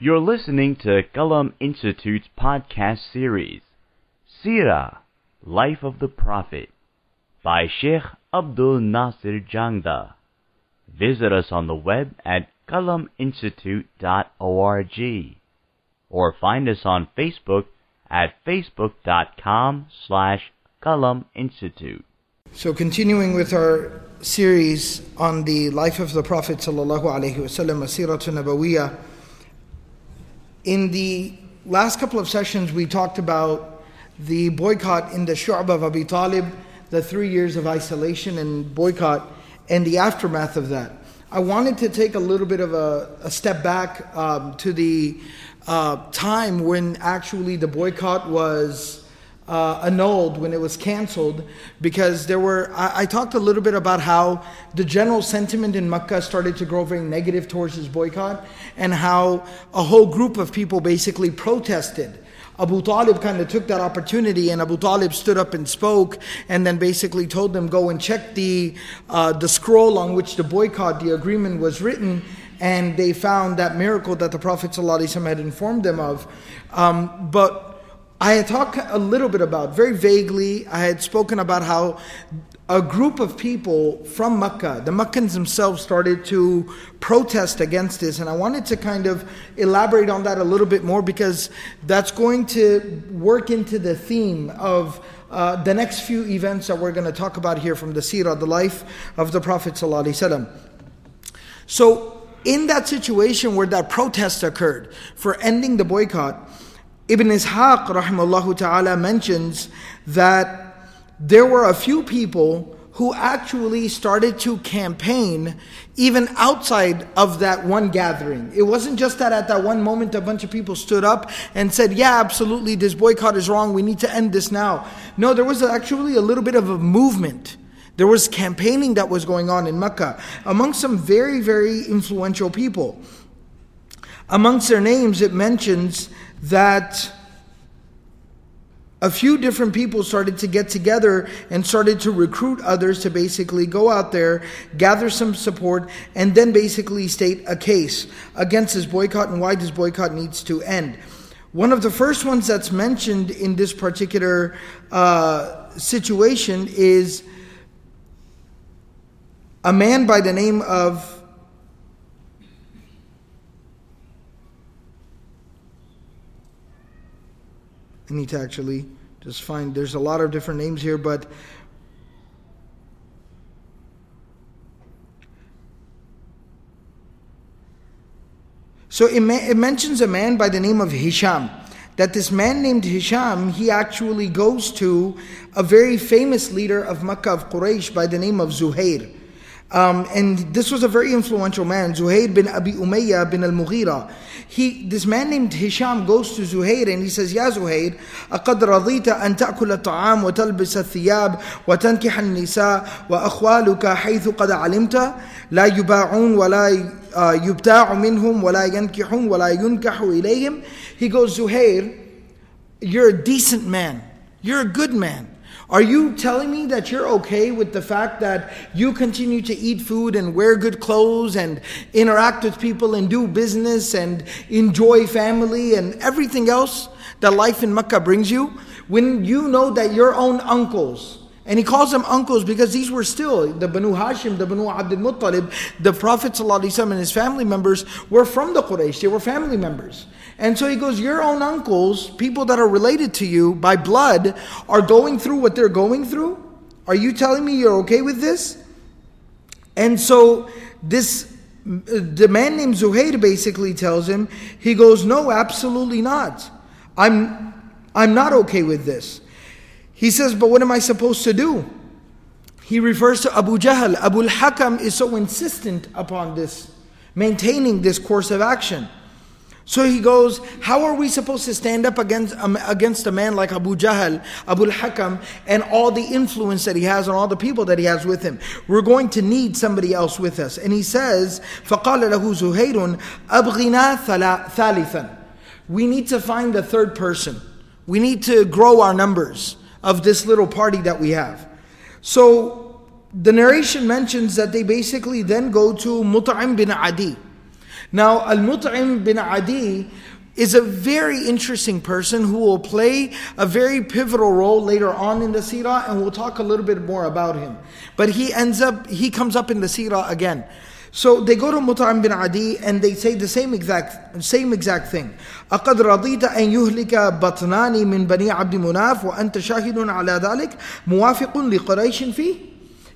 You're listening to Qalam Institute's podcast series, Sirah, Life of the Prophet, by Sheikh Abdul Nasir Jangda. Visit us on the web at qalaminstitute.org or find us on Facebook at facebook.com slash Institute. So continuing with our series on the life of the Prophet sallallahu alaihi wasallam, Asiratun Nabawiyah, in the last couple of sessions, we talked about the boycott in the Shu'ab of Abi Talib, the three years of isolation and boycott, and the aftermath of that. I wanted to take a little bit of a, a step back um, to the uh, time when actually the boycott was uh, annulled, when it was canceled, because there were. I, I, talked a little bit about how the general sentiment in Mecca started to grow very negative towards this boycott, and how a whole group of people basically protested. Abu Talib kind of took that opportunity, and Abu Talib stood up and spoke, and then basically told them, "Go and check the uh, the scroll on which the boycott, the agreement was written." And they found that miracle that the Prophet ﷺ had informed them of. Um, but I had talked a little bit about, very vaguely, I had spoken about how a group of people from Mecca, the Meccans themselves, started to protest against this. And I wanted to kind of elaborate on that a little bit more because that's going to work into the theme of uh, the next few events that we're going to talk about here from the seerah, the life of the Prophet. ﷺ. So, in that situation where that protest occurred for ending the boycott, Ibn Ishaq rahimahullah ta'ala mentions that there were a few people who actually started to campaign even outside of that one gathering. It wasn't just that at that one moment a bunch of people stood up and said, Yeah, absolutely, this boycott is wrong, we need to end this now. No, there was actually a little bit of a movement. There was campaigning that was going on in Mecca among some very, very influential people. Amongst their names, it mentions that a few different people started to get together and started to recruit others to basically go out there, gather some support, and then basically state a case against this boycott and why this boycott needs to end. One of the first ones that's mentioned in this particular uh, situation is a man by the name of I need to actually just find, there's a lot of different names here, but So it, mentions a man by the name of Hisham. That this man named Hisham, he actually goes to a very famous leader of Makkah of Quraysh by the name of Zuhair. Um, and this was a very influential man, Zuhair bin Abi Umayyah bin al-Mughira. He, this man named Hisham goes to Zuhair and he says, Ya Zuhair, أقد رضيت أن تأكل الطعام وتلبس الثياب وتنكح النساء وأخوالك حيث قد علمت لا يباعون ولا يبتاع منهم ولا ينكحون ولا ينكح إليهم. He goes, Zuhair, you're a decent man. You're a good man. Are you telling me that you're okay with the fact that you continue to eat food and wear good clothes and interact with people and do business and enjoy family and everything else that life in Mecca brings you? When you know that your own uncles, and he calls them uncles because these were still the Banu Hashim, the Banu Abdul Muttalib, the Prophet ﷺ and his family members were from the Quraysh. They were family members. And so he goes, Your own uncles, people that are related to you by blood, are going through what they're going through? Are you telling me you're okay with this? And so this the man named Zuhair basically tells him, he goes, No, absolutely not. I'm I'm not okay with this. He says, But what am I supposed to do? He refers to Abu Jahl. Abu al-Hakam is so insistent upon this, maintaining this course of action. So he goes, How are we supposed to stand up against, um, against a man like Abu Jahl, Abu al-Hakam, and all the influence that he has and all the people that he has with him? We're going to need somebody else with us. And he says, فَقَالَ لَهُ زُهَيْرٌ أَبْغِنَا ثَالِثًا We need to find a third person. We need to grow our numbers of this little party that we have. So the narration mentions that they basically then go to Mut'im bin Adi. Now, Al Mut'im bin Adi is a very interesting person who will play a very pivotal role later on in the seerah, and we'll talk a little bit more about him. But he ends up, he comes up in the seerah again. So they go to Mut'im bin Adi and they say the same exact same exact thing. أقد رضيت أن يهلك بطنان من بني عبد مناف وأنت شاهد على ذلك موافق لقريش فيه.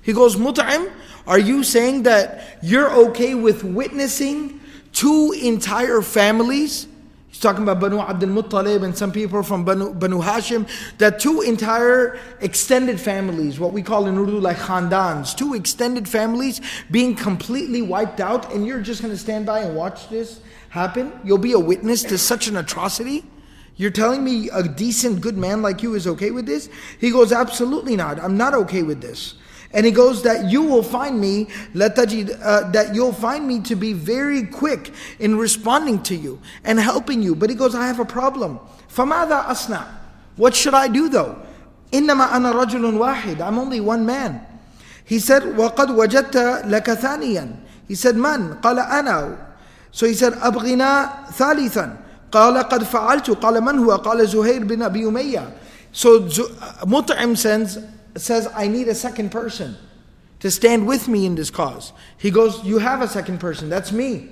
He goes, Mut'im, are you saying that you're okay with witnessing two entire families He's talking about Banu Abdul Muttalib and some people from Banu, Banu Hashim, that two entire extended families, what we call in Urdu like khandans, two extended families being completely wiped out, and you're just going to stand by and watch this happen? You'll be a witness to such an atrocity? You're telling me a decent, good man like you is okay with this? He goes, Absolutely not. I'm not okay with this. And he goes that you will find me, uh, that you'll find me to be very quick in responding to you and helping you. But he goes, I have a problem. فَمَاذَا أَصْنَعُ What should I do though? إِنَّمَا أَنَا رَجُلٌ وَاحِدٌ I'm only one man. He said, وَقَدْ وَجَدْتَ لَكَ ثَانِيًا He said, مَنْ قَالَ أَنَا So he said, أَبْغِنَا ثَالِثًا قال قد فعلت قال من هو قال زهير بن أبي أمية So Mut'im sends says, I need a second person to stand with me in this cause. He goes, You have a second person, that's me.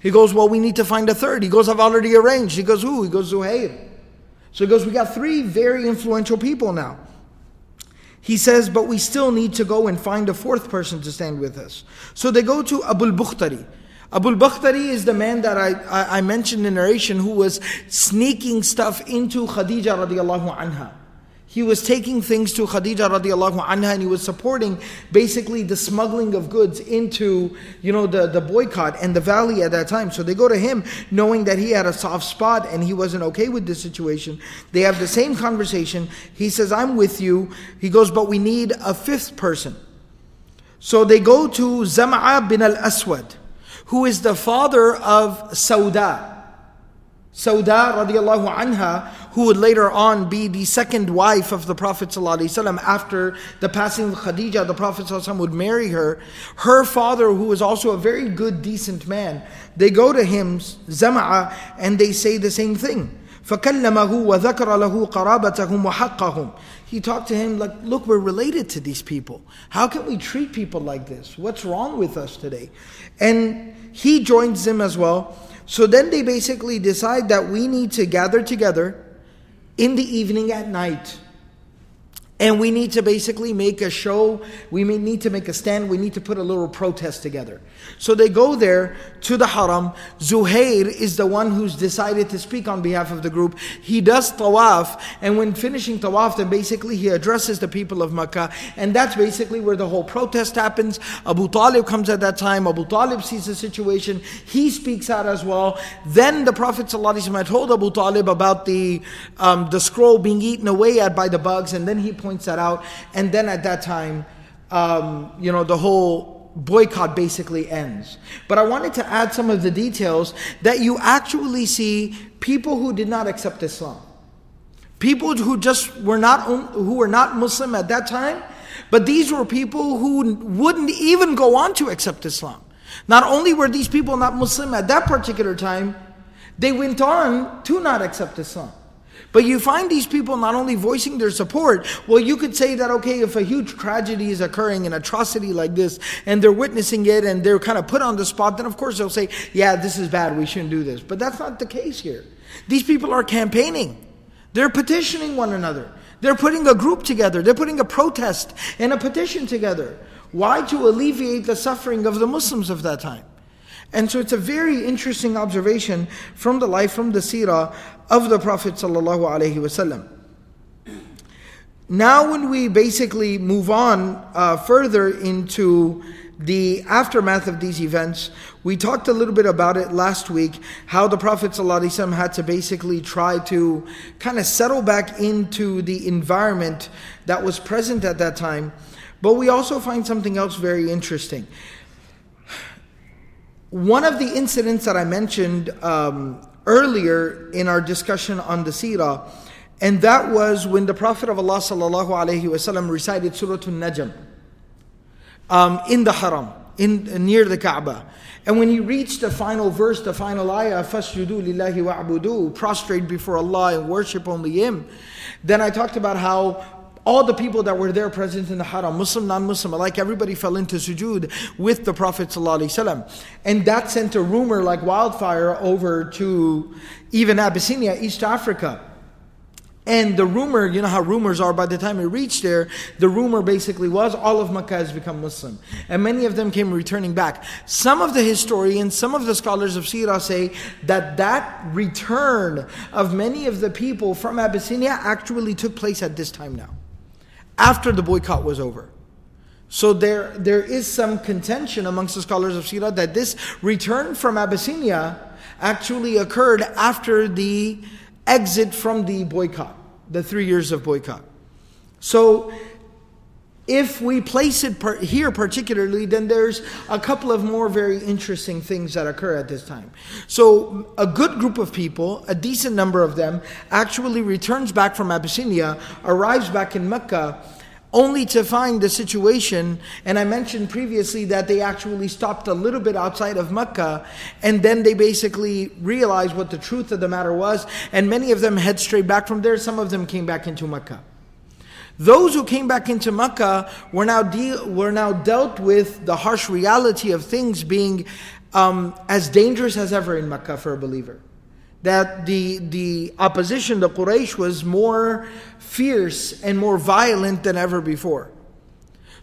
He goes, Well, we need to find a third. He goes, I've already arranged. He goes, Who? He goes, Zuhair. So he goes, We got three very influential people now. He says, But we still need to go and find a fourth person to stand with us. So they go to Abu Bukhtari. Abu Bakhtari is the man that I, I, I mentioned in narration who was sneaking stuff into Khadija radiallahu anha. He was taking things to Khadija radiallahu anha and he was supporting basically the smuggling of goods into, you know, the, the boycott and the valley at that time. So they go to him knowing that he had a soft spot and he wasn't okay with this situation. They have the same conversation. He says, I'm with you. He goes, but we need a fifth person. So they go to Zam'a bin al-Aswad, who is the father of Sauda. Sauda radiallahu anha, who would later on be the second wife of the Prophet ﷺ after the passing of Khadija, the Prophet ﷺ would marry her. Her father, who was also a very good, decent man, they go to him, Zama'a, and they say the same thing. فكلمه وذكر له قرابتهم وحقهم he talked to him like look we're related to these people how can we treat people like this what's wrong with us today and he joins them as well so then they basically decide that we need to gather together in the evening at night and we need to basically make a show. We may need to make a stand. We need to put a little protest together. So they go there to the haram. Zuhair is the one who's decided to speak on behalf of the group. He does tawaf. And when finishing tawaf, then basically he addresses the people of Makkah. And that's basically where the whole protest happens. Abu Talib comes at that time. Abu Talib sees the situation. He speaks out as well. Then the Prophet ﷺ told Abu Talib about the, um, the scroll being eaten away at by the bugs. And then he points that out. And then at that time, um, you know, the whole boycott basically ends. But I wanted to add some of the details that you actually see people who did not accept Islam. People who just were not um, who were not Muslim at that time, but these were people who wouldn't even go on to accept Islam. Not only were these people not Muslim at that particular time, they went on to not accept Islam. But you find these people not only voicing their support, well, you could say that, okay, if a huge tragedy is occurring, an atrocity like this, and they're witnessing it and they're kind of put on the spot, then of course they'll say, yeah, this is bad, we shouldn't do this. But that's not the case here. These people are campaigning, they're petitioning one another. They're putting a group together. They're putting a protest and a petition together. Why? To alleviate the suffering of the Muslims of that time. And so it's a very interesting observation from the life, from the seerah of the Prophet. Now, when we basically move on uh, further into the aftermath of these events, we talked a little bit about it last week, how the Prophet ﷺ had to basically try to kind of settle back into the environment that was present at that time. But we also find something else very interesting. One of the incidents that I mentioned um, earlier in our discussion on the seerah, and that was when the Prophet of Allah sallallahu recited Surah Al-Najm um, in the Haram, in uh, near the Kaaba. And when he reached the final verse, the final ayah, "Fasjudu lillahi wa'budu," prostrate before Allah and worship only Him. Then I talked about how all the people that were there present in the haram, Muslim, non-Muslim alike, everybody fell into sujood with the Prophet ﷺ. And that sent a rumor like wildfire over to even Abyssinia, East Africa. And the rumor, you know how rumors are, by the time it reached there, the rumor basically was all of Makkah has become Muslim. And many of them came returning back. Some of the historians, some of the scholars of Sirah say that that return of many of the people from Abyssinia actually took place at this time now, after the boycott was over. So there, there is some contention amongst the scholars of Sirah that this return from Abyssinia actually occurred after the exit from the boycott, the three years of boycott. So, if we place it per, here particularly, then there's a couple of more very interesting things that occur at this time. So, a good group of people, a decent number of them, actually returns back from Abyssinia, arrives back in Mecca only to find the situation, and I mentioned previously that they actually stopped a little bit outside of Mecca, and then they basically realized what the truth of the matter was, and many of them head straight back from there, some of them came back into Mecca. Those who came back into Mecca were now, de- were now dealt with the harsh reality of things being um, as dangerous as ever in Mecca for a believer that the, the opposition, the Quraysh, was more fierce and more violent than ever before.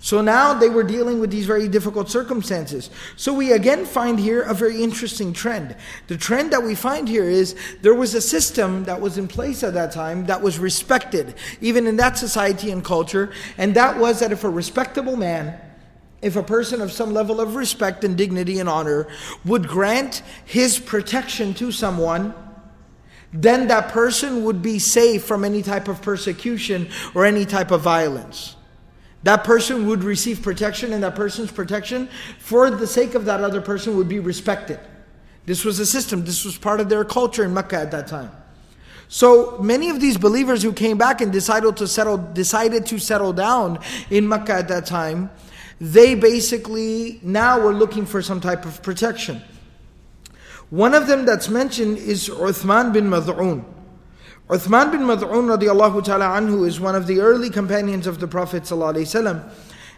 So now they were dealing with these very difficult circumstances. So we again find here a very interesting trend. The trend that we find here is there was a system that was in place at that time that was respected, even in that society and culture, and that was that if a respectable man, if a person of some level of respect and dignity and honor would grant his protection to someone, then that person would be safe from any type of persecution or any type of violence. That person would receive protection, and that person's protection, for the sake of that other person, would be respected. This was a system, this was part of their culture in Mecca at that time. So many of these believers who came back and decided to settle, decided to settle down in Mecca at that time, they basically now were looking for some type of protection. One of them that's mentioned is Uthman bin Mad'un. Uthman bin Mad'un radiallahu ta'ala anhu is one of the early companions of the Prophet sallallahu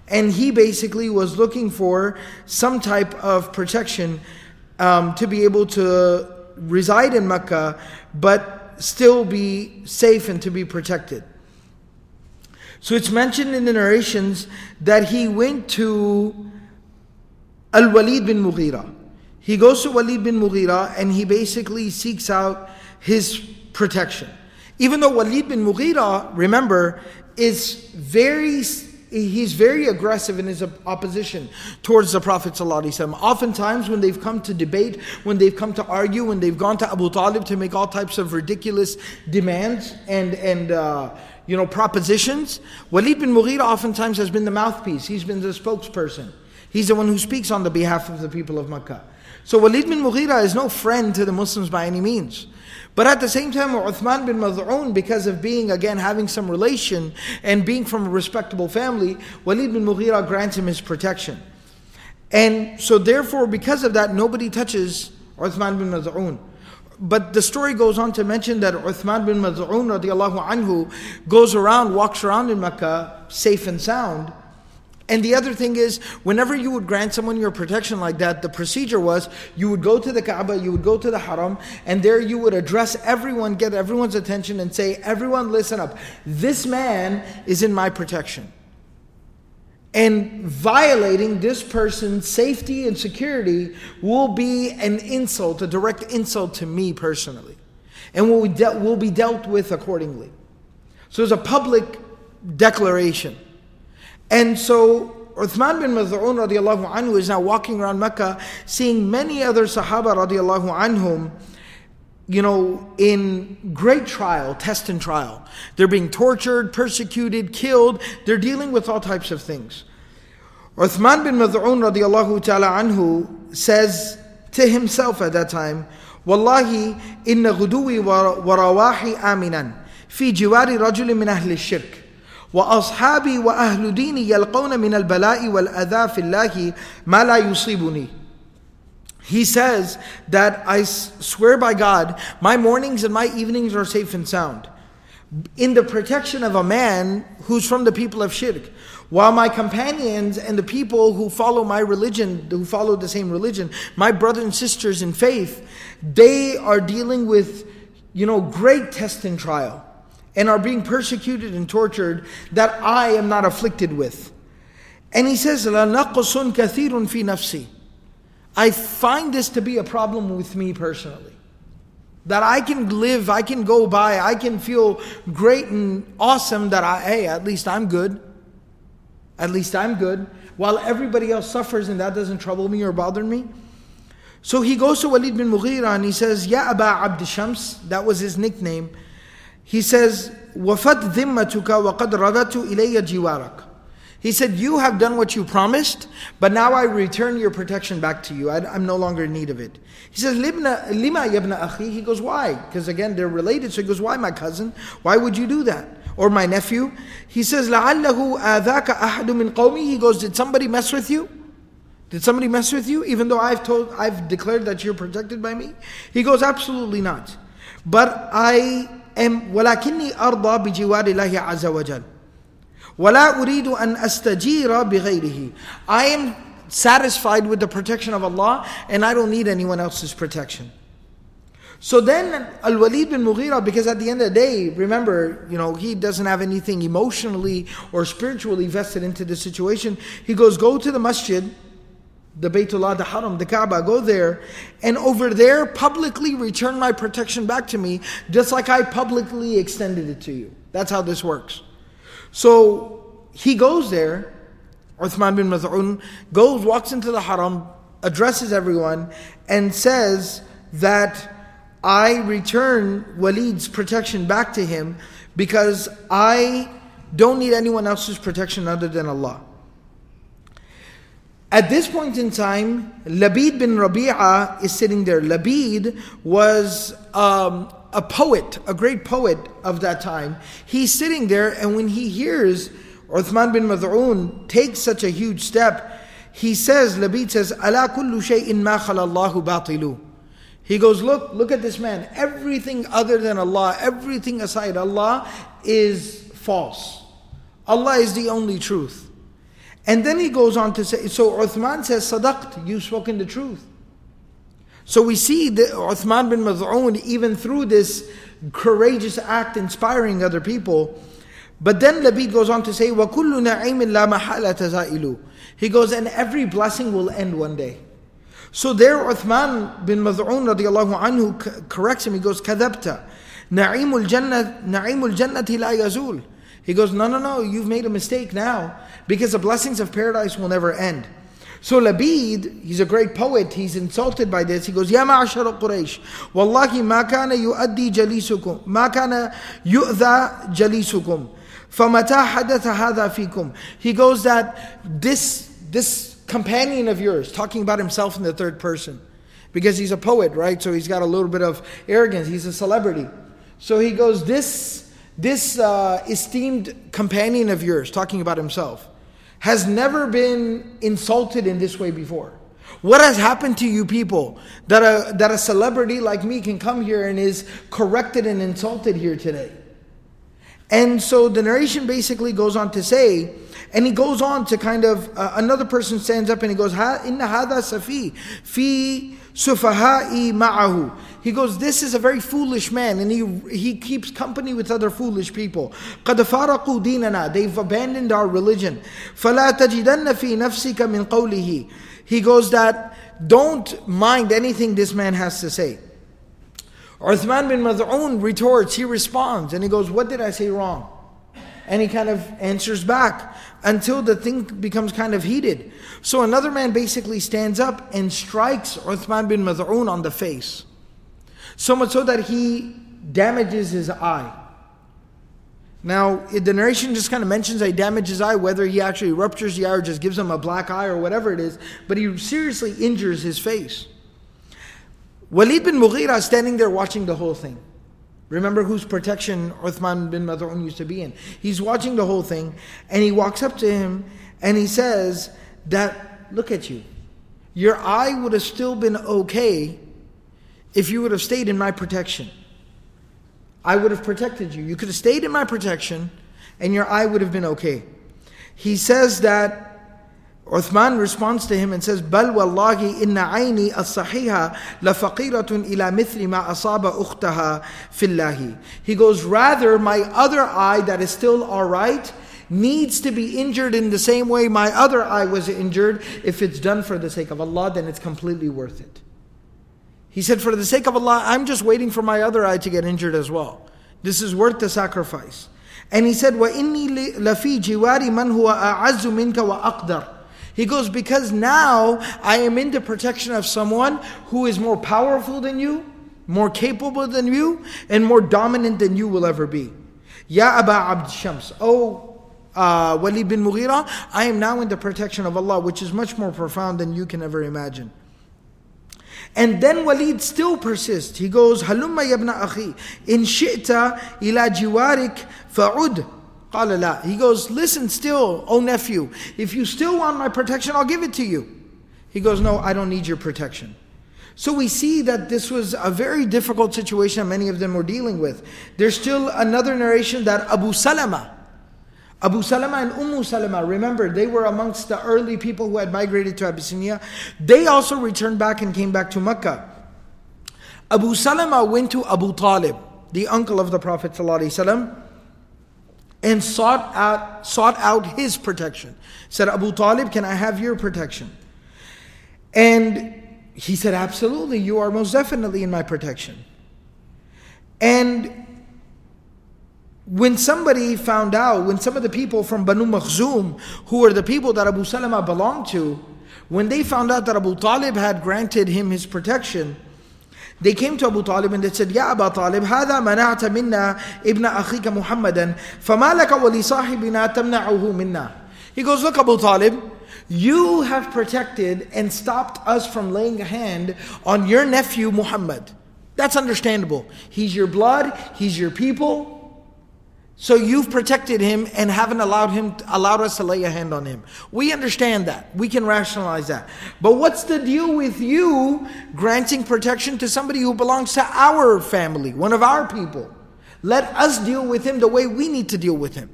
and he basically was looking for some type of protection um, to be able to reside in Mecca, but still be safe and to be protected. So it's mentioned in the narrations that he went to Al Walid bin Mughira. He goes to Walid bin Mughira and he basically seeks out his protection. Even though Walid bin Mughira, remember, is very he's very aggressive in his opposition towards the Prophet ﷺ. Oftentimes, when they've come to debate, when they've come to argue, when they've gone to Abu Talib to make all types of ridiculous demands and and uh, you know propositions, Walid bin Mughira oftentimes has been the mouthpiece. He's been the spokesperson. He's the one who speaks on the behalf of the people of Makkah. So Walid bin Mughira is no friend to the Muslims by any means. But at the same time, Uthman bin Mad'un, because of being, again, having some relation and being from a respectable family, Walid bin Mughira grants him his protection. And so therefore, because of that, nobody touches Uthman bin Mad'un. But the story goes on to mention that Uthman bin Mad'un radiallahu anhu goes around, walks around in Mecca, safe and sound, and the other thing is, whenever you would grant someone your protection like that, the procedure was you would go to the Kaaba, you would go to the Haram, and there you would address everyone, get everyone's attention, and say, Everyone, listen up. This man is in my protection. And violating this person's safety and security will be an insult, a direct insult to me personally, and will, be dealt with accordingly. So it's a public declaration. And so Uthman bin Mad'un radiallahu anhu is now walking around Mecca seeing many other Sahaba radiallahu anhum you know, in great trial, test and trial. They're being tortured, persecuted, killed. They're dealing with all types of things. Uthman bin Mad'un radiallahu ta'ala anhu says to himself at that time, Wallahi inna ghuduwi wa rawahi aminan fi jiwari rajulin min ahli shirk. وأصحابي وأهل ديني يلقون من البلاء والأذى في الله ما لا يصيبني he says that I swear by God, my mornings and my evenings are safe and sound. In the protection of a man who's from the people of Shirk. While my companions and the people who follow my religion, who follow the same religion, my brothers and sisters in faith, they are dealing with, you know, great test and trial and are being persecuted and tortured that I am not afflicted with. And he says, لَنَقْصٌ كَثِيرٌ فِي نَفْسِي I find this to be a problem with me personally. That I can live, I can go by, I can feel great and awesome that I, hey, at least I'm good. At least I'm good. While everybody else suffers and that doesn't trouble me or bother me. So he goes to Walid bin Mughira and he says, Ya Aba Abd Shams, that was his nickname. He says, وَفَتْ ذِمَّتُكَ وَقَدْ رَدَتُ إِلَيَّ جِوَارَكَ he said, You have done what you promised, but now I return your protection back to you. I, am no longer in need of it. He says, Lima yabna akhi. He goes, Why? Because again, they're related. So he goes, Why, my cousin? Why would you do that? Or my nephew? He says, لَعَلَّهُ آذَاكَ أَحَدٌ مِّن قَوْمِهِ He goes, Did somebody mess with you? Did somebody mess with you? Even though I've told, I've declared that you're protected by me? He goes, Absolutely not. But I am, وَلَكِنِّي أَرْضَى بِجِوَارِ اللَّهِ عَزَّ وَجَلَّ ولا أريد أن أستجير بغيره. I am satisfied with the protection of Allah and I don't need anyone else's protection. So then Al Walid bin Mughira, because at the end of the day, remember, you know, he doesn't have anything emotionally or spiritually vested into the situation. He goes, Go to the masjid, the Baytullah, the Haram, the Kaaba, go there, and over there publicly return my protection back to me, just like I publicly extended it to you. That's how this works. So he goes there, Uthman bin Maz'un goes, walks into the haram, addresses everyone, and says that I return Walid's protection back to him because I don't need anyone else's protection other than Allah. At this point in time, Labid bin Rabi'a is sitting there. Labid was um, a poet, a great poet of that time. He's sitting there, and when he hears Uthman bin Mad'un take such a huge step, he says, Labid says, Ala kullu shay'in ma khalallahu batilu. He goes, look, look at this man. Everything other than Allah, everything aside Allah is false. Allah is the only truth. And then he goes on to say, so Uthman says, Sadaqt, you've spoken the truth. So we see that Uthman bin Maz'un, even through this courageous act inspiring other people, but then Labid goes on to say, وَكُلُّ نَعِيمٍ لَا مَحَالَ تَزَائِلُ He goes, and every blessing will end one day. So there Uthman bin Maz'un radiallahu anhu corrects him. He goes, كَذَبْتَ نَعِيمُ الْجَنَّةِ نَعِيمُ الْجَنَّةِ لَا يَزُولُ he goes, No, no, no, you've made a mistake now because the blessings of paradise will never end. So Labid, he's a great poet, he's insulted by this. He goes, Ya ma'ashara Quraysh, Wallahi ma kana yu'addi jalisukum, ma kana yu'dha jalisukum, famata hadatha hadha fikum. He goes that this, this companion of yours, talking about himself in the third person, because he's a poet, right? So he's got a little bit of arrogance, he's a celebrity. So he goes, This this uh, esteemed companion of yours, talking about himself, has never been insulted in this way before. What has happened to you people that a, that a celebrity like me can come here and is corrected and insulted here today? And so the narration basically goes on to say, and he goes on to kind of, uh, another person stands up and he goes, Inna hada safi, fi sufahai ma'ahu. He goes, This is a very foolish man, and he, he keeps company with other foolish people. قَدْ فَارَقُوا دِينَنَا They've abandoned our religion. فَلَا تَجِدَنَّ فِي نَفْسِكَ مِنْ قَوْلِهِ He goes that, don't mind anything this man has to say. Uthman bin Mad'un retorts, he responds, and he goes, What did I say wrong? And he kind of answers back until the thing becomes kind of heated. So another man basically stands up and strikes Uthman bin Mad'un on the face. So much so that he damages his eye. Now, the narration just kind of mentions that he damages his eye, whether he actually ruptures the eye or just gives him a black eye or whatever it is, but he seriously injures his face. Walid bin Mughira standing there watching the whole thing. Remember whose protection Uthman bin Mad'un used to be in. He's watching the whole thing and he walks up to him and he says that, look at you. Your eye would have still been okay if you would have stayed in my protection. I would have protected you. You could have stayed in my protection and your eye would have been okay. He says that Uthman responds to him and says, بل والله إن عيني الصحيحة لفقيرة إلى مثل ما أصاب أختها في الله. He goes, rather my other eye that is still alright needs to be injured in the same way my other eye was injured. If it's done for the sake of Allah, then it's completely worth it. He said, for the sake of Allah, I'm just waiting for my other eye to get injured as well. This is worth the sacrifice. And he said, وَإِنِّي لَفِي جِوَارِ مَنْ هُوَ أَعَزُّ مِنْكَ وَأَقْدَرُ he goes, Because now I am in the protection of someone who is more powerful than you, more capable than you, and more dominant than you will ever be. Ya Aba Abd Shams. Oh, uh, Walid bin Mughira, I am now in the protection of Allah, which is much more profound than you can ever imagine. And then Walid still persists. He goes, Halumma yabna akhi, in shi'ta ila jiwarik fa'ud. He goes, Listen still, oh nephew, if you still want my protection, I'll give it to you. He goes, No, I don't need your protection. So we see that this was a very difficult situation that many of them were dealing with. There's still another narration that Abu Salama, Abu Salama and Umm Salama, remember, they were amongst the early people who had migrated to Abyssinia. They also returned back and came back to Mecca. Abu Salama went to Abu Talib, the uncle of the Prophet ﷺ, and sought out, sought out his protection. Said, Abu Talib, can I have your protection? And he said, Absolutely, you are most definitely in my protection. And when somebody found out, when some of the people from Banu Makhzum, who were the people that Abu Salama belonged to, when they found out that Abu Talib had granted him his protection, they came to Abu Talib and they said, Ya Abu Talib, هذا منعت منا ابن أخيك محمدا فما لك ولصاحبنا تمنعه منا. He goes, look Abu Talib, you have protected and stopped us from laying a hand on your nephew Muhammad. That's understandable. He's your blood, he's your people. so you've protected him and haven't allowed him allowed us to lay a hand on him. We understand that. We can rationalize that. But what's the deal with you granting protection to somebody who belongs to our family, one of our people? Let us deal with him the way we need to deal with him.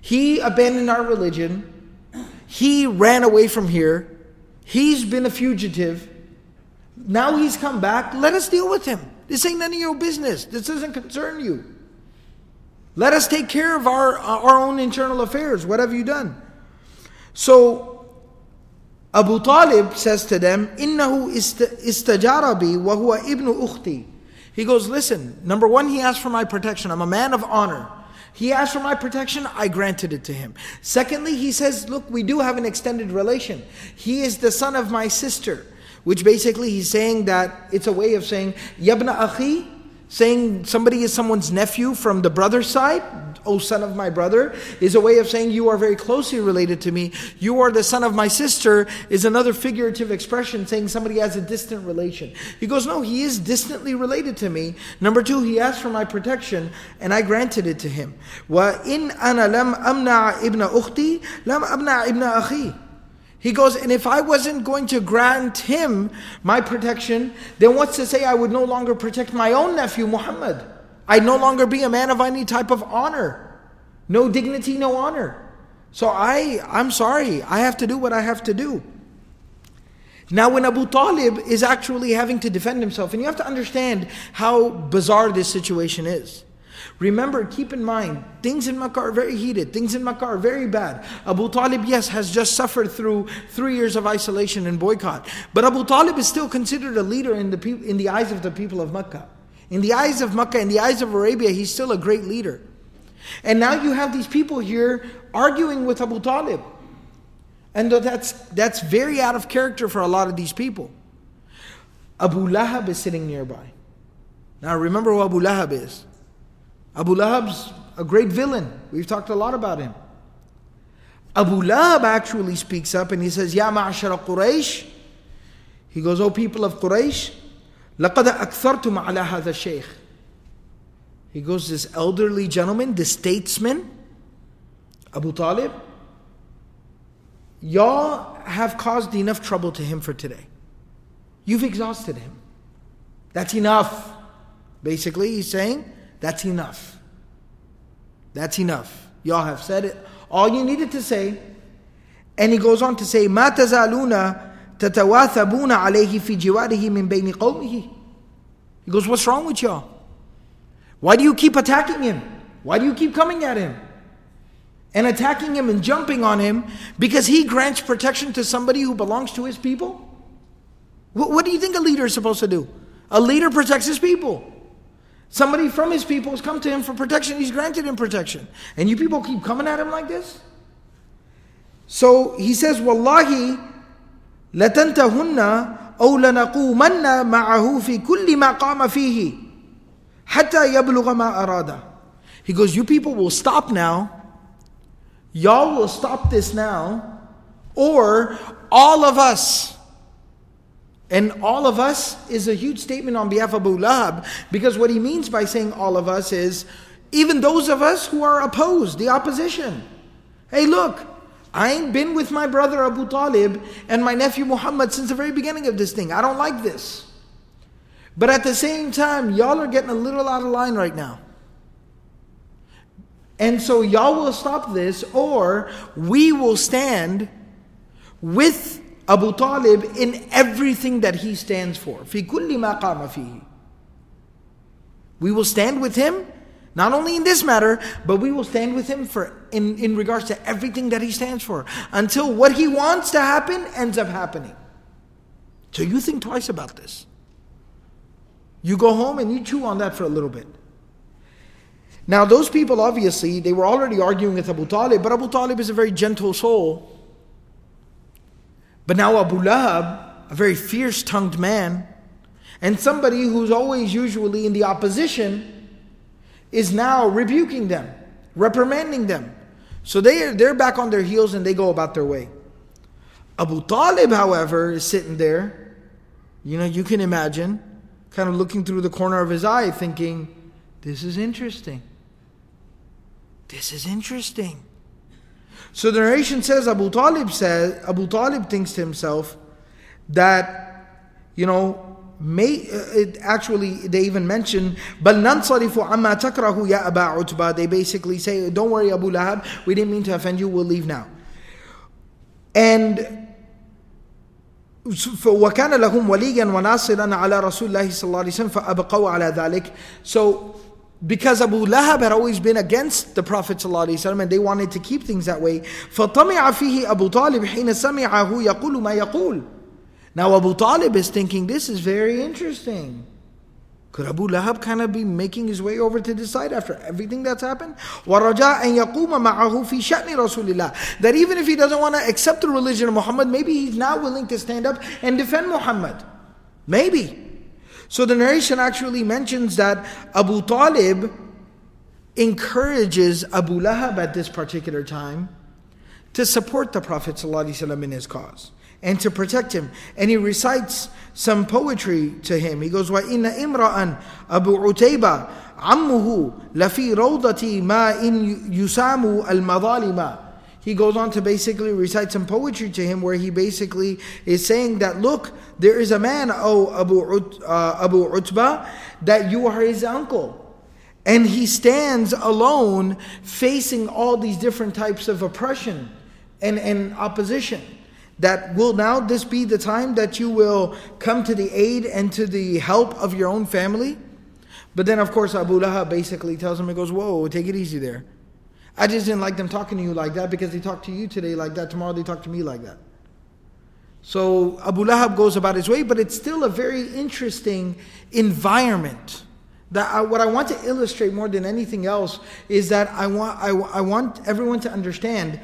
He abandoned our religion. He ran away from here. He's been a fugitive. Now he's come back. Let us deal with him. This ain't none of your business. This doesn't concern you. Let us take care of our, our own internal affairs. What have you done? So Abu Talib says to them, إِنَّهُ istajara bi wa huwa ibnu ukhti. He goes, listen, number one, he asked for my protection. I'm a man of honor. He asked for my protection, I granted it to him. Secondly, he says, look, we do have an extended relation. He is the son of my sister, which basically he's saying that it's a way of saying, Yabna akhi, Saying somebody is someone's nephew from the brother side, O son of my brother, is a way of saying you are very closely related to me. You are the son of my sister is another figurative expression saying somebody has a distant relation. He goes, No, he is distantly related to me. Number two, he asked for my protection and I granted it to him. Wa in ana lam amna ibna ukhti, lam abna ibna akhi he goes, and if I wasn't going to grant him my protection, then what's to say I would no longer protect my own nephew Muhammad? I'd no longer be a man of any type of honor. No dignity, no honor. So I, I'm sorry, I have to do what I have to do. Now, when Abu Talib is actually having to defend himself, and you have to understand how bizarre this situation is. Remember, keep in mind, things in Makkah are very heated. Things in Makkah are very bad. Abu Talib, yes, has just suffered through three years of isolation and boycott. But Abu Talib is still considered a leader in the, pe- in the eyes of the people of Makkah. In the eyes of Makkah, in the eyes of Arabia, he's still a great leader. And now you have these people here arguing with Abu Talib. And that's, that's very out of character for a lot of these people. Abu Lahab is sitting nearby. Now remember who Abu Lahab is. Abu Lahab's a great villain. We've talked a lot about him. Abu Lahab actually speaks up and he says, Ya ma'ashara Quraysh. He goes, Oh people of Quraysh, لَقَدْ أَكْثَرْتُمْ عَلَى هَذَا الشَّيْخ He goes, This elderly gentleman, this statesman, Abu Talib, y'all have caused enough trouble to him for today. You've exhausted him. That's enough. Basically, he's saying, That's enough. That's enough. Y'all have said it. All you needed to say. And he goes on to say, ما تزالون تتواثبون عليه في جواره من بين قومه. He goes, What's wrong with y'all? Why do you keep attacking him? Why do you keep coming at him? And attacking him and jumping on him because he grants protection to somebody who belongs to his people? What, what do you think a leader is supposed to do? A leader protects his people. Somebody from his people has come to him for protection, he's granted him protection. And you people keep coming at him like this? So he says, Wallahi, لتنتهن أو لنقومن معه في كل ما قام فيه حتى يبلغ ما أراد. He goes, You people will stop now. Y'all will stop this now. Or all of us. and all of us is a huge statement on behalf of Abu Lahab because what he means by saying all of us is even those of us who are opposed, the opposition. Hey, look, I ain't been with my brother Abu Talib and my nephew Muhammad since the very beginning of this thing. I don't like this. But at the same time, y'all are getting a little out of line right now. And so y'all will stop this, or we will stand with Abu Talib in everything that he stands for. في كل ما قام فيه. We will stand with him, not only in this matter, but we will stand with him for in, in regards to everything that he stands for. Until what he wants to happen ends up happening. So you think twice about this. You go home and you chew on that for a little bit. Now, those people obviously, they were already arguing with Abu Talib, but Abu Talib is a very gentle soul. But now Abu Lahab, a very fierce tongued man, and somebody who's always usually in the opposition, is now rebuking them, reprimanding them. So they they're back on their heels and they go about their way. Abu Talib, however, is sitting there. You know, you can imagine, kind of looking through the corner of his eye, thinking, This is interesting. This is interesting. So the narration says Abu Talib says Abu Talib thinks to himself that you know may uh, it actually they even mention بل ننصرف عما تكره يا أبا عتبة they basically say don't worry Abu Lahab we didn't mean to offend you we'll leave now and وكان لهم وليا وناصرا على رسول الله صلى الله عليه وسلم فأبقوا على ذلك so because Abu Lahab had always been against the Prophet ﷺ and they wanted to keep things that way. فَطَمِعَ فِيهِ أَبُو طَالِبْ حِينَ سَمِعَهُ يَقُولُ مَا يَقُولُ Now Abu Talib is thinking, this is very interesting. Could Abu Lahab kind of be making his way over to this side after everything that's happened? وَرَجَاءَ أَن يَقُومَ مَعَهُ فِي شَأْنِ رَسُولِ اللَّهِ That even if he doesn't want to accept the religion of Muhammad, maybe he's now willing to stand up and defend Muhammad. Maybe. So the narration actually mentions that Abu Talib encourages Abu Lahab at this particular time to support the Prophet ﷺ in his cause and to protect him. And he recites some poetry to him. He goes, وَإِنَّ إِمْرَأً أَبُو عُتَيْبَةَ عَمُّهُ لَفِي رَوْضَةِ مَا إِن يُسَامُ الْمَظَالِمَ he goes on to basically recite some poetry to him where he basically is saying that, look, there is a man, oh Abu, Ut, uh, Abu Utbah, that you are his uncle. And he stands alone facing all these different types of oppression and, and opposition. That will now this be the time that you will come to the aid and to the help of your own family? But then, of course, Abu Lahab basically tells him, he goes, Whoa, take it easy there. I just didn't like them talking to you like that because they talked to you today like that, tomorrow they talk to me like that. So Abu Lahab goes about his way, but it's still a very interesting environment. That I, uh, what I want to illustrate more than anything else is that I want I, I want everyone to understand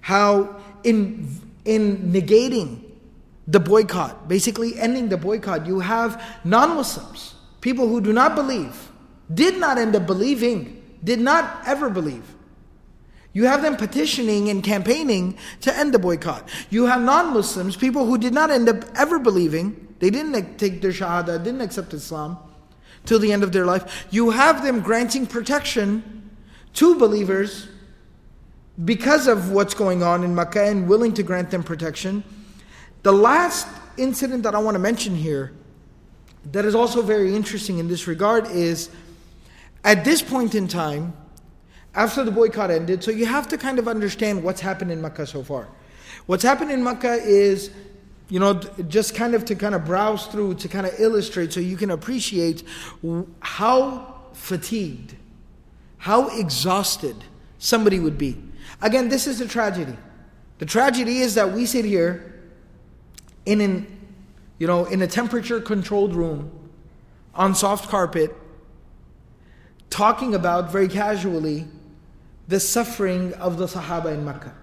how in in negating the boycott, basically ending the boycott, you have non-Muslims, people who do not believe, did not end up believing, did not ever believe you have them petitioning and campaigning to end the boycott. You have non Muslims, people who did not end up ever believing, they didn't take their Shahada, didn't accept Islam, till the end of their life. You have them granting protection to believers because of what's going on in Makkah and willing to grant them protection. The last incident that I want to mention here that is also very interesting in this regard is at this point in time, after the boycott ended, so you have to kind of understand what's happened in Makkah so far. What's happened in Makkah is, you know, just kind of to kind of browse through, to kind of illustrate so you can appreciate how fatigued, how exhausted somebody would be. Again, this is the tragedy. The tragedy is that we sit here in an, you know, in a temperature controlled room on soft carpet talking about very casually the suffering of the Sahaba in Mecca.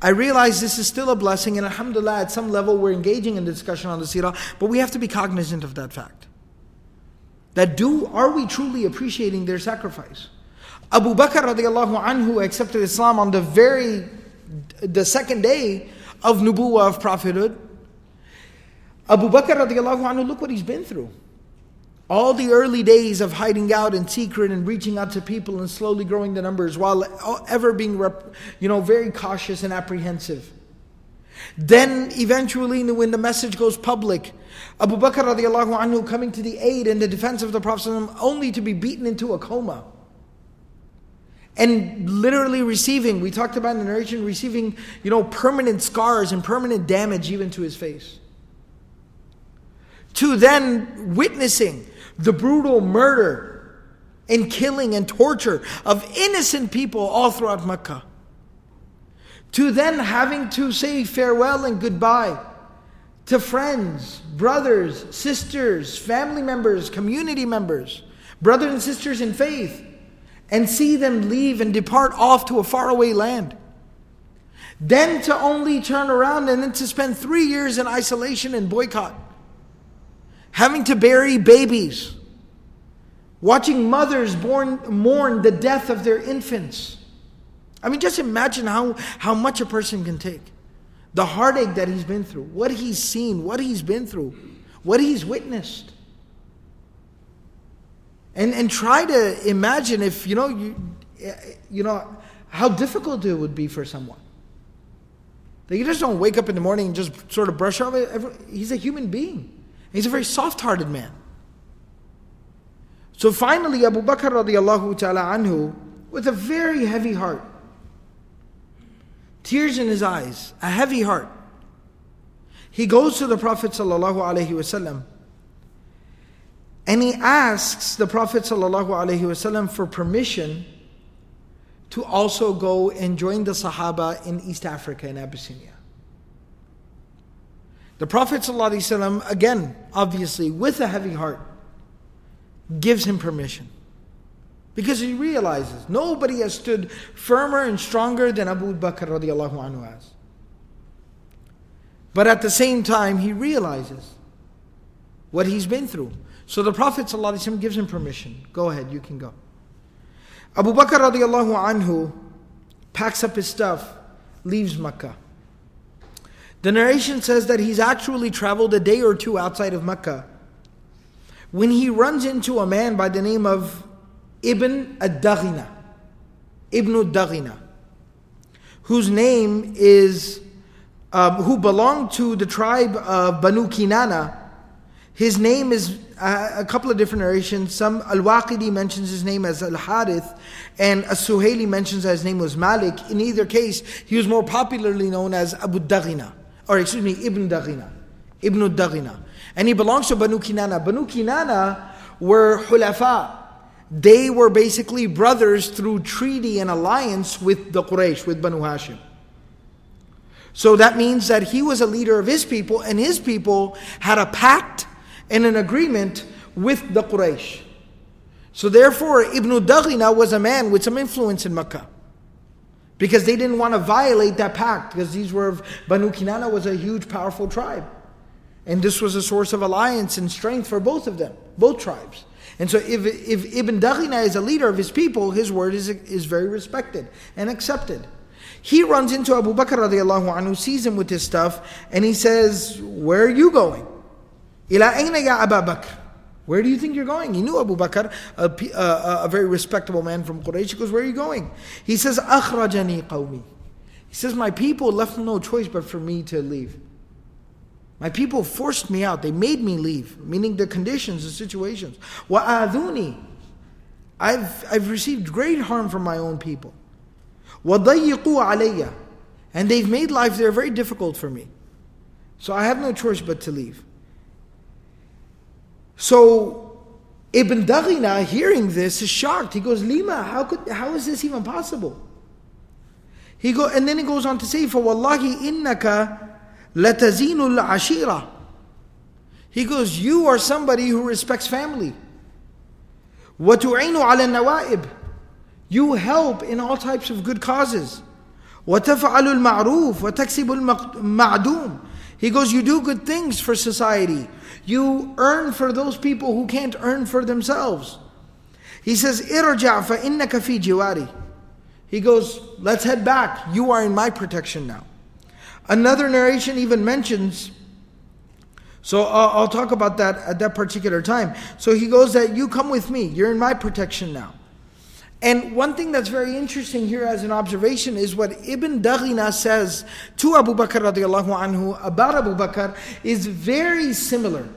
I realize this is still a blessing, and Alhamdulillah, at some level, we're engaging in the discussion on the seerah, but we have to be cognizant of that fact. That do are we truly appreciating their sacrifice? Abu Bakr radiallahu anhu accepted Islam on the very the second day of nubuwah of prophethood. Abu Bakr radiallahu anhu, look what he's been through. All the early days of hiding out in secret and reaching out to people and slowly growing the numbers while ever being, you know, very cautious and apprehensive. Then eventually, when the message goes public, Abu Bakr radiallahu anhu coming to the aid and the defense of the Prophet only to be beaten into a coma. And literally receiving, we talked about in the narration, receiving, you know, permanent scars and permanent damage even to his face. To then witnessing the brutal murder and killing and torture of innocent people all throughout Mecca. To then having to say farewell and goodbye to friends, brothers, sisters, family members, community members, brothers and sisters in faith, and see them leave and depart off to a faraway land. Then to only turn around and then to spend three years in isolation and boycott having to bury babies, watching mothers born, mourn the death of their infants. I mean, just imagine how, how much a person can take. The heartache that he's been through, what he's seen, what he's been through, what he's witnessed. And, and try to imagine if, you know, you, you know, how difficult it would be for someone. That you just don't wake up in the morning and just sort of brush off it. He's a human being. He's a very soft-hearted man. So finally, Abu Bakr radiallahu ta'ala anhu, with a very heavy heart, tears in his eyes, a heavy heart, he goes to the Prophet sallallahu alaihi wasallam and he asks the Prophet sallallahu alaihi wasallam for permission to also go and join the Sahaba in East Africa in Abyssinia. The Prophet ﷺ, again, obviously, with a heavy heart, gives him permission. Because he realizes nobody has stood firmer and stronger than Abu Bakr radiallahu anhu. But at the same time, he realizes what he's been through. So the Prophet ﷺ gives him permission. Go ahead, you can go. Abu Bakr radiallahu anhu packs up his stuff, leaves Makkah. The narration says that he's actually traveled a day or two outside of Mecca when he runs into a man by the name of Ibn ad-Daghina, Ibn ad-Daghina, whose name is, uh, who belonged to the tribe of Banu Kinana. His name is uh, a couple of different narrations. Some Al-Waqidi mentions his name as Al-Harith, and As-Suhaili mentions that his name was Malik. In either case, he was more popularly known as Abu Daghina or excuse me, Ibn Daghina. Ibn Daghina. And he belongs to Banu Kinana. Banu Kinana were hulafa. They were basically brothers through treaty and alliance with the Quraysh, with Banu Hashim. So that means that he was a leader of his people, and his people had a pact and an agreement with the Quraysh. So therefore, Ibn Daghina was a man with some influence in Makkah because they didn't want to violate that pact because these were Banu Kinana was a huge powerful tribe. And this was a source of alliance and strength for both of them both tribes. And so if, if Ibn Daghina is a leader of his people his word is, is very respected and accepted. He runs into Abu Bakr radiallahu anhu sees him with his stuff and he says where are you going? Ila ya Abu Bakr Where do you think you're going? He knew Abu Bakr, a, a, a very respectable man from Quraysh. He goes, Where are you going? He says, أخرجني قومي. He says, My people left no choice but for me to leave. My people forced me out. They made me leave, meaning the conditions, the situations. وَآذُونِي I've, I've received great harm from my own people. وَضَيِّقُوا عَلَيَّ And they've made life there very difficult for me. So I have no choice but to leave. So Ibn Daghina, hearing this, is shocked. He goes, Lima, how could how is this even possible? He go and then he goes on to say, For wallahi innaka لَتَزِينُ الْعَشِيرَةِ He goes, you are somebody who respects family. وَتُعِينُ عَلَى النَّوَائِبِ You help in all types of good causes. وَتَفْعَلُ الْمَعْرُوفِ وَتَكْسِبُ الْمَعْدُومِ He goes, you do good things for society. You earn for those people who can't earn for themselves. He says, "Irojafa innaka fi. He goes, Let's head back. You are in my protection now. Another narration even mentions, so I'll talk about that at that particular time. So he goes that you come with me. You're in my protection now. And one thing that's very interesting here as an observation is what Ibn Daghina says to Abu Bakr radiallahu anhu about Abu Bakr is very similar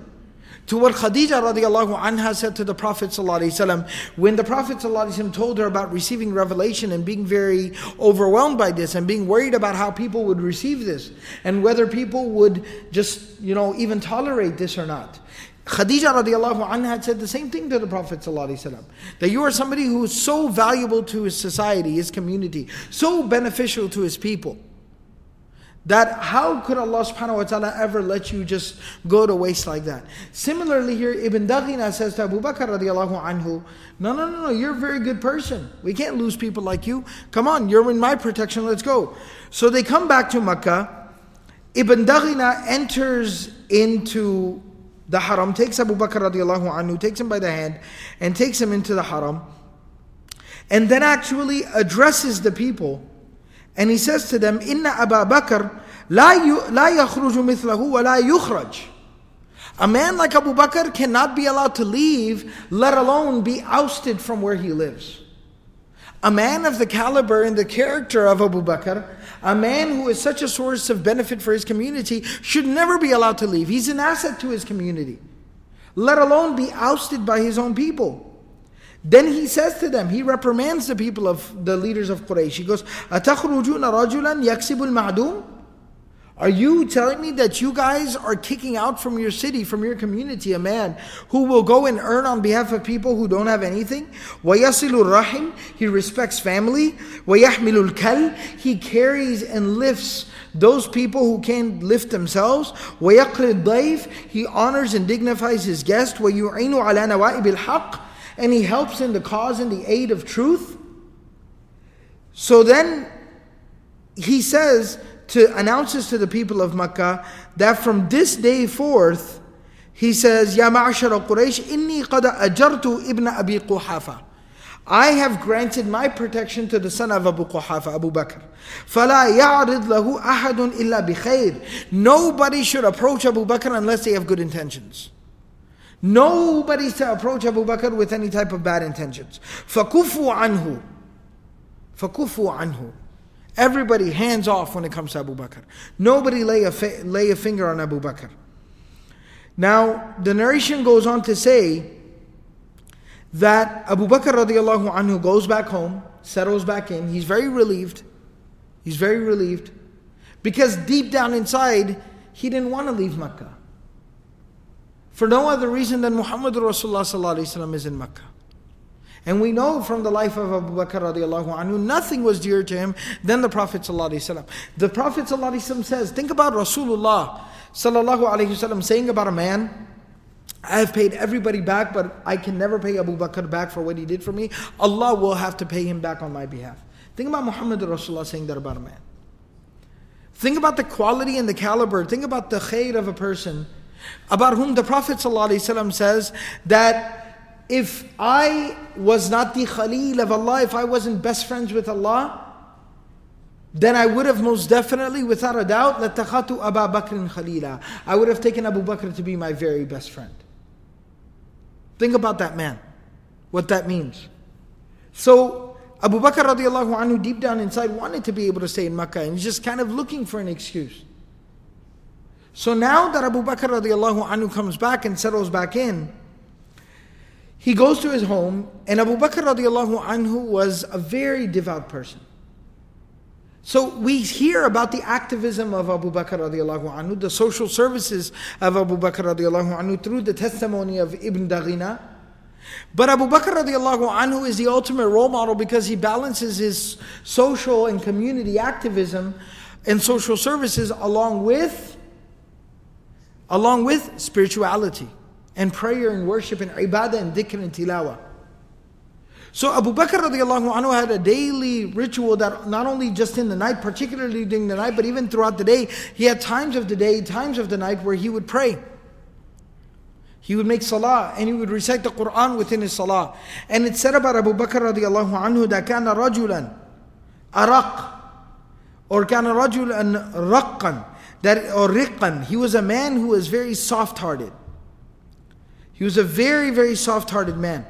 to what Khadija radiallahu anha said to the Prophet when the Prophet told her about receiving revelation and being very overwhelmed by this and being worried about how people would receive this and whether people would just, you know, even tolerate this or not. Khadija radiallahu anha had said the same thing to the Prophet that you are somebody who is so valuable to his society, his community, so beneficial to his people that how could Allah subhanahu wa ta'ala ever let you just go to waste like that? Similarly here, Ibn Daghina says to Abu Bakr radiallahu anhu, no, no, no, no, you're a very good person. We can't lose people like you. Come on, you're in my protection, let's go. So they come back to Makkah. Ibn Daghina enters into the haram, takes Abu Bakr radiallahu anhu, takes him by the hand, and takes him into the haram. And then actually addresses the people and he says to them, Inna Abu Bakr la yakhruju mithlahu wa la yukhraj. A man like Abu Bakr cannot be allowed to leave, let alone be ousted from where he lives. A man of the caliber and the character of Abu Bakr, a man who is such a source of benefit for his community, should never be allowed to leave. He's an asset to his community, let alone be ousted by his own people. Then he says to them, he reprimands the people of the leaders of Quraysh. He goes, أَتَخْرُجُونَ رَجُلًا يَكْسِبُ الْمَعْدُومِ Are you telling me that you guys are kicking out from your city, from your community, a man who will go and earn on behalf of people who don't have anything? وَيَصِلُ الرَّحِمِ He respects family. وَيَحْمِلُ الْكَلْ He carries and lifts those people who can't lift themselves. وَيَقْرِ الضَّيْفِ He honors and dignifies his guest. وَيُعِينُ عَلَى نَوَائِبِ الْحَقِّ and he helps in the cause and the aid of truth. So then he says to announces to the people of Makkah that from this day forth, he says, Ya ma'ashara Quraysh, inni qad ajartu ibn Abi Quhafa. I have granted my protection to the son of Abu Quhafa, Abu Bakr. فَلَا يَعْرِضْ لَهُ أَحَدٌ إِلَّا بِخَيْرٍ Nobody should approach Abu Bakr unless they have good intentions. Nobody's to approach Abu Bakr with any type of bad intentions. فَكُفُوا عَنْهُ فَكُفُوا عَنْهُ Everybody hands off when it comes to Abu Bakr. Nobody lay a, fi- lay a finger on Abu Bakr. Now, the narration goes on to say that Abu Bakr radiallahu anhu goes back home, settles back in. He's very relieved. He's very relieved. Because deep down inside, he didn't want to leave Makkah for no other reason than Muhammad Rasulullah is in Mecca. And we know from the life of Abu Bakr radiallahu anhu, nothing was dearer to him than the Prophet ﷺ. The Prophet ﷺ says, think about Rasulullah sallallahu alaihi wasallam saying about a man, I have paid everybody back, but I can never pay Abu Bakr back for what he did for me. Allah will have to pay him back on my behalf. Think about Muhammad Rasulullah saying that about a man. Think about the quality and the caliber. Think about the khair of a person about whom the Prophet ﷺ says that if I was not the Khalil of Allah, if I wasn't best friends with Allah, then I would have most definitely, without a doubt, لَتَّخَطُ أَبَا بَكْرٍ خَلِيلًا I would have taken Abu Bakr to be my very best friend. Think about that man, what that means. So Abu Bakr radiallahu anhu deep down inside wanted to be able to stay in Makkah and he's just kind of looking for an excuse. So now that Abu Bakr radiallahu anhu comes back and settles back in, he goes to his home and Abu Bakr radiallahu anhu was a very devout person. So we hear about the activism of Abu Bakr radiallahu anhu, the social services of Abu Bakr radiallahu anhu through the testimony of Ibn Daghina. But Abu Bakr radiallahu anhu is the ultimate role model because he balances his social and community activism and social services along with along with spirituality and prayer and worship and ibadah and dhikr and tilawah. So Abu Bakr radiallahu anhu had a daily ritual that not only just in the night, particularly during the night, but even throughout the day, he had times of the day, times of the night where he would pray. He would make salah and he would recite the Quran within his salah. And it said about Abu Bakr radiallahu anhu that kana rajulan araq or kana rajulan raqqan that or riqqan. He was a man who was very soft-hearted. He was a very, very soft-hearted man.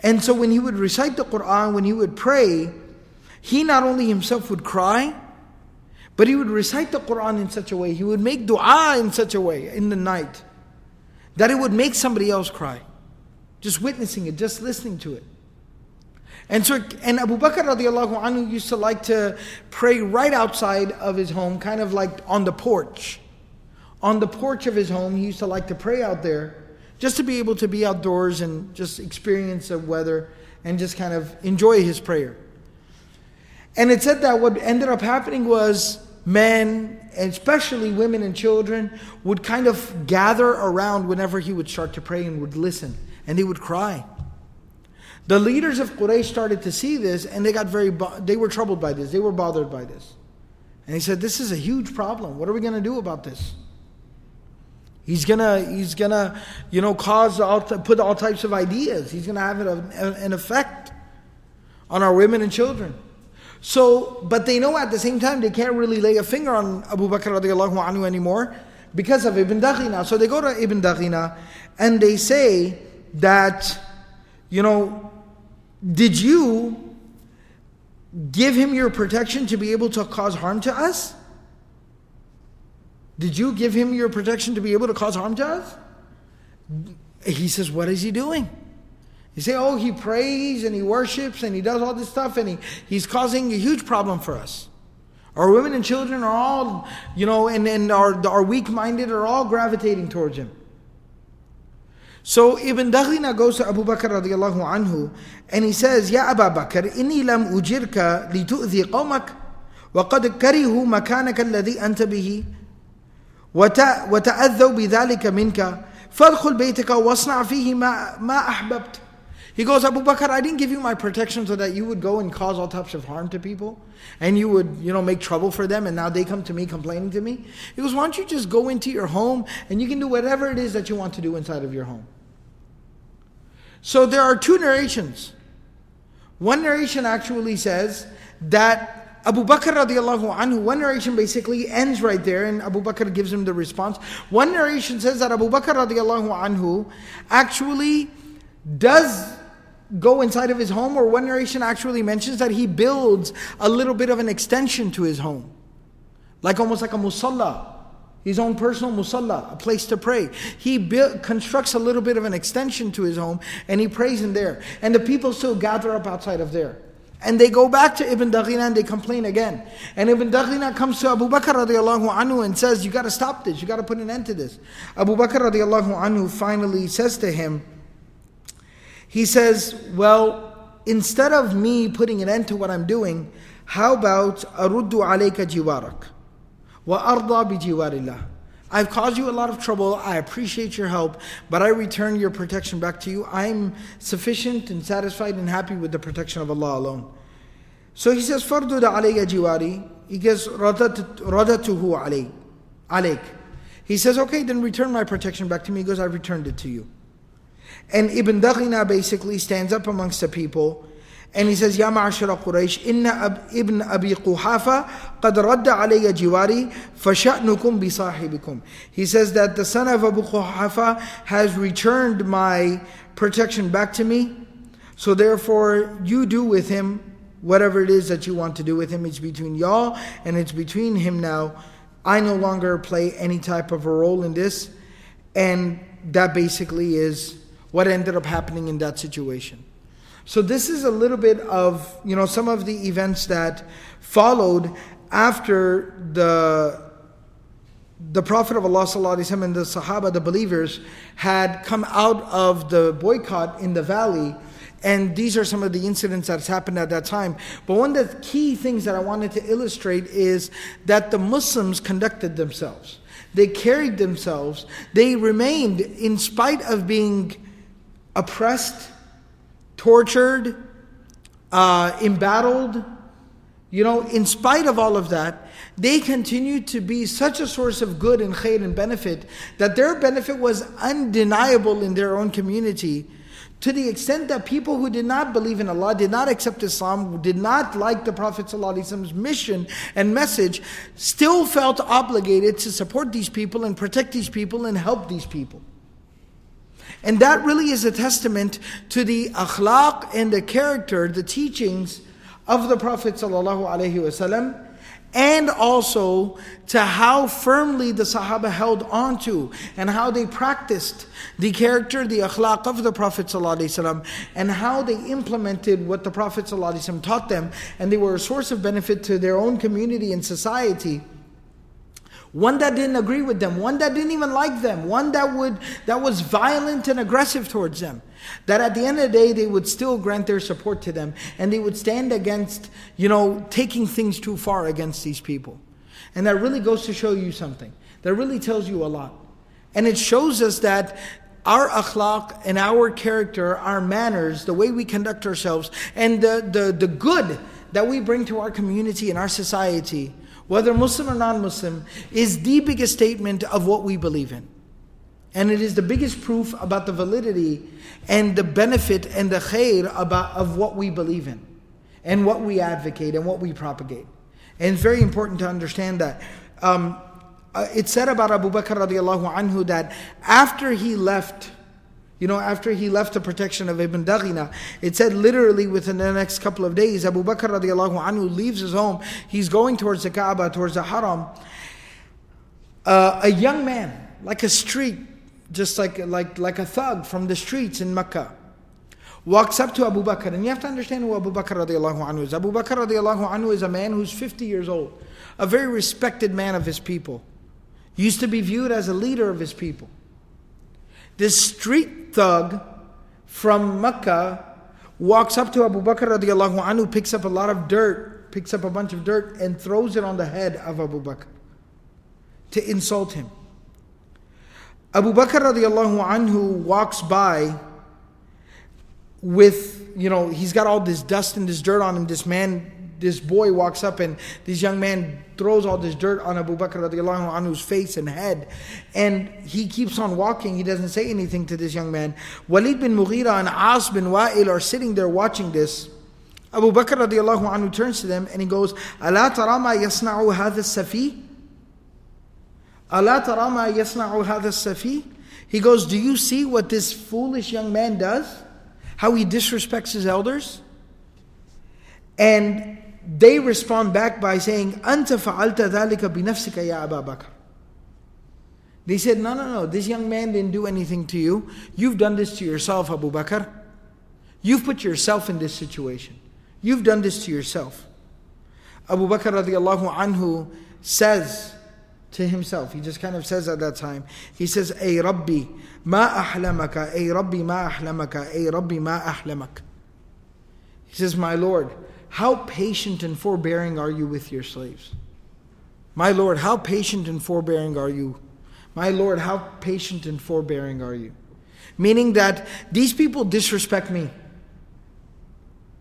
And so when he would recite the Quran, when he would pray, he not only himself would cry, but he would recite the Quran in such a way, he would make dua in such a way in the night that it would make somebody else cry. Just witnessing it, just listening to it. And so, and Abu Bakr radiallahu anhu used to like to pray right outside of his home, kind of like on the porch. On the porch of his home, he used to like to pray out there just to be able to be outdoors and just experience the weather and just kind of enjoy his prayer. And it said that what ended up happening was men, and especially women and children, would kind of gather around whenever he would start to pray and would listen, and they would cry. The leaders of Quraysh started to see this, and they got very they were troubled by this. They were bothered by this, and he said, "This is a huge problem. What are we going to do about this?" He's gonna, he's gonna, you know, cause all, put all types of ideas. He's gonna have an effect on our women and children. So, but they know at the same time they can't really lay a finger on Abu Bakr radiallahu anhu anymore because of Ibn Daghina. So they go to Ibn Daghina and they say that, you know, did you give him your protection to be able to cause harm to us? Did you give him your protection to be able to cause harm to us? He says, What is he doing? You say, Oh, he prays and he worships and he does all this stuff and he, he's causing a huge problem for us. Our women and children are all, you know, and, and our, our weak minded are all gravitating towards him. So Ibn Daghina goes to Abu Bakr radiallahu anhu and he says, Ya Abu Bakr, inni lam ujirka li tu'zi qawmak wa qad karihu makanaka alladhi anta bihi وتأذوا بذلك منك فادخل بيتك واصنع فيه ما, ما أحببت He goes, Abu Bakr, I didn't give you my protection so that you would go and cause all types of harm to people and you would, you know, make trouble for them and now they come to me complaining to me. He goes, why don't you just go into your home and you can do whatever it is that you want to do inside of your home. So there are two narrations. One narration actually says that Abu Bakr radiallahu anhu, one narration basically ends right there and Abu Bakr gives him the response. One narration says that Abu Bakr radiallahu anhu actually does go inside of his home, or one narration actually mentions that he builds a little bit of an extension to his home. Like almost like a musalla, his own personal musalla, a place to pray. He constructs a little bit of an extension to his home and he prays in there. And the people still gather up outside of there. And they go back to Ibn Daghina and they complain again. And Ibn Daghina comes to Abu Bakr radiallahu anhu and says, You got to stop this, you got to put an end to this. Abu Bakr radiallahu anhu finally says to him, He says, Well, instead of me putting an end to what I'm doing, how about alayka jiwarak wa arda bi jiwarillah. I've caused you a lot of trouble. I appreciate your help, but I return your protection back to you. I'm sufficient and satisfied and happy with the protection of Allah alone. So he says, Farduda alayya jiwari. He gives radatuhu alay, alayk. He says, okay, then return my protection back to me. He goes, I returned it to you. And Ibn Daghina basically stands up amongst the people and he says, Ya ma'ashara Quraysh, inna ibn Abi Quhafa qad radda alayya jiwari fasha'nukum bisahibikum. He says that the son of Abu Quhafa has returned my protection back to me. So therefore, you do with him whatever it is that you want to do with him. It's between y'all and it's between him now. I no longer play any type of a role in this. And that basically is what ended up happening in that situation. So this is a little bit of, you know, some of the events that followed after the the Prophet of Allah and the Sahaba, the believers, had come out of the boycott in the valley. And these are some of the incidents that's happened at that time. But one of the key things that I wanted to illustrate is that the Muslims conducted themselves. They carried themselves. They remained, in spite of being oppressed, tortured, uh, embattled, you know, in spite of all of that, they continued to be such a source of good and khair and benefit that their benefit was undeniable in their own community to the extent that people who did not believe in Allah, did not accept Islam, did not like the Prophet's mission and message, still felt obligated to support these people and protect these people and help these people. And that really is a testament to the akhlaq and the character, the teachings of the Prophet ﷺ and also to how firmly the Sahaba held on to and how they practiced the character, the akhlaq of the Prophet ﷺ and how they implemented what the Prophet ﷺ taught them and they were a source of benefit to their own community and society one that didn't agree with them, one that didn't even like them, one that would that was violent and aggressive towards them. That at the end of the day they would still grant their support to them and they would stand against, you know, taking things too far against these people. And that really goes to show you something. That really tells you a lot. And it shows us that our akhlaq and our character, our manners, the way we conduct ourselves, and the, the, the good that we bring to our community and our society whether Muslim or non Muslim, is the biggest statement of what we believe in. And it is the biggest proof about the validity and the benefit and the khair about, of what we believe in and what we advocate and what we propagate. And it's very important to understand that. Um, uh, it's said about Abu Bakr radiallahu anhu that after he left you know, after he left the protection of Ibn Daghina, it said literally within the next couple of days, Abu Bakr radiallahu anhu leaves his home. He's going towards the Kaaba, towards the Haram. Uh, a young man, like a street, just like, like, like a thug from the streets in Mecca, walks up to Abu Bakr. And you have to understand who Abu Bakr radiallahu anhu is. Abu Bakr radiallahu anhu is a man who's 50 years old, a very respected man of his people. Used to be viewed as a leader of his people. This street thug from Mecca walks up to Abu Bakr radiallahu anhu, picks up a lot of dirt, picks up a bunch of dirt, and throws it on the head of Abu Bakr to insult him. Abu Bakr radiallahu anhu walks by with, you know, he's got all this dust and this dirt on him. This man this boy walks up and this young man throws all this dirt on Abu Bakr radiallahu anhu's face and head. And he keeps on walking. He doesn't say anything to this young man. Walid bin Mughira and As bin Wa'il are sitting there watching this. Abu Bakr radiallahu anhu turns to them and he goes, أَلَا تَرَى مَا يَصْنَعُ هَذَا السَّفِي أَلَا تَرَى مَا يَصْنَعُ هَذَا السَّفِي He goes, do you see what this foolish young man does? How he disrespects his elders? And they respond back by saying, Anta fa'alta dhalika binafsika ya Abu Bakr. They said, No, no, no, this young man didn't do anything to you. You've done this to yourself, Abu Bakr. You've put yourself in this situation. You've done this to yourself. Abu Bakr radiallahu anhu says to himself, he just kind of says at that time, he says, Ay Rabbi, ma ahlamaka, ay Rabbi ma ahlamaka, ay Rabbi ma ahlamak. He says, My Lord, how patient and forbearing are you with your slaves? My Lord, how patient and forbearing are you? My Lord, how patient and forbearing are you? Meaning that these people disrespect me.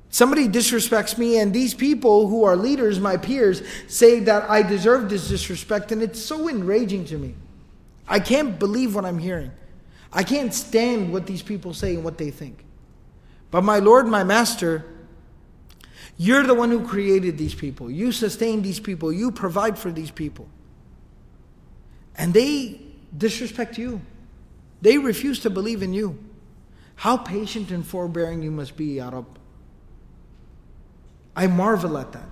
Somebody disrespects me, and these people who are leaders, my peers, say that I deserve this disrespect, and it's so enraging to me. I can't believe what I'm hearing. I can't stand what these people say and what they think. But my Lord, my Master, you're the one who created these people. You sustain these people. You provide for these people. And they disrespect you. They refuse to believe in you. How patient and forbearing you must be, Ya Rab. I marvel at that.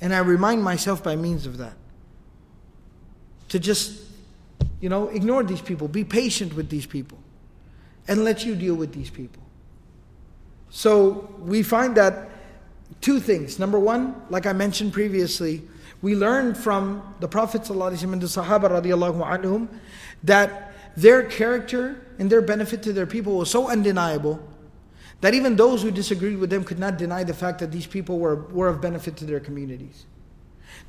And I remind myself by means of that to just, you know, ignore these people, be patient with these people, and let you deal with these people. So we find that two things. Number one, like I mentioned previously, we learn from the Prophet and the Sahaba that their character and their benefit to their people was so undeniable that even those who disagreed with them could not deny the fact that these people were, were of benefit to their communities.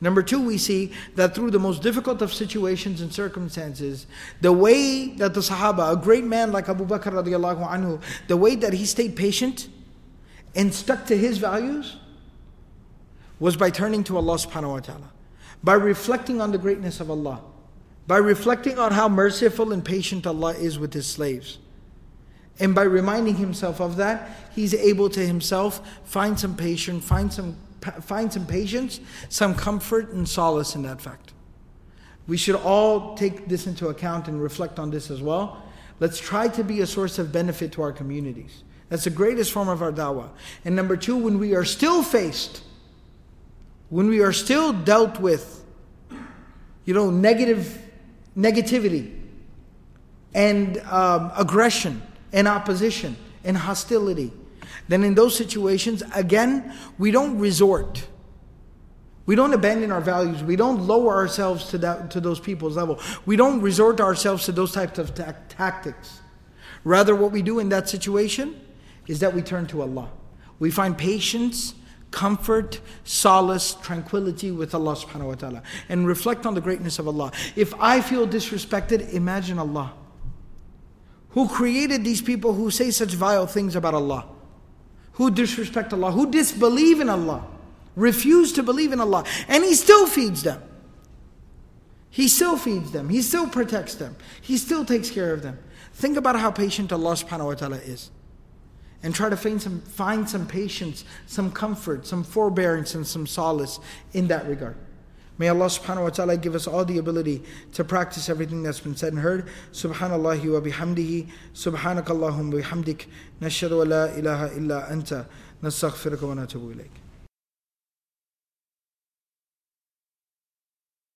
Number two, we see that through the most difficult of situations and circumstances, the way that the Sahaba, a great man like Abu Bakr radiallahu the way that he stayed patient and stuck to his values was by turning to Allah subhanahu wa ta'ala, by reflecting on the greatness of Allah, by reflecting on how merciful and patient Allah is with His slaves. And by reminding himself of that, he's able to himself find some patience, find some, find some patience, some comfort and solace in that fact. We should all take this into account and reflect on this as well. Let's try to be a source of benefit to our communities. That's the greatest form of our dawah. And number two, when we are still faced, when we are still dealt with, you know, negative negativity and um, aggression and opposition and hostility, then in those situations, again, we don't resort. We don't abandon our values. We don't lower ourselves to, that, to those people's level. We don't resort ourselves to those types of ta- tactics. Rather, what we do in that situation is that we turn to Allah. We find patience, comfort, solace, tranquility with Allah subhanahu wa ta'ala. And reflect on the greatness of Allah. If I feel disrespected, imagine Allah who created these people who say such vile things about Allah, who disrespect Allah, who disbelieve in Allah, refuse to believe in Allah, and He still feeds them. He still feeds them, He still protects them, He still takes care of them. Think about how patient Allah subhanahu wa ta'ala is. And try to find some, find some patience, some comfort, some forbearance, and some solace in that regard. May Allah subhanahu wa ta'ala give us all the ability to practice everything that's been said and heard. Subhanallah wa bihamdihi. Subhanakallahum bihamdik. Nashhadu wa la ilaha illa anta. Nastaghfiruka wa natubu ilayk.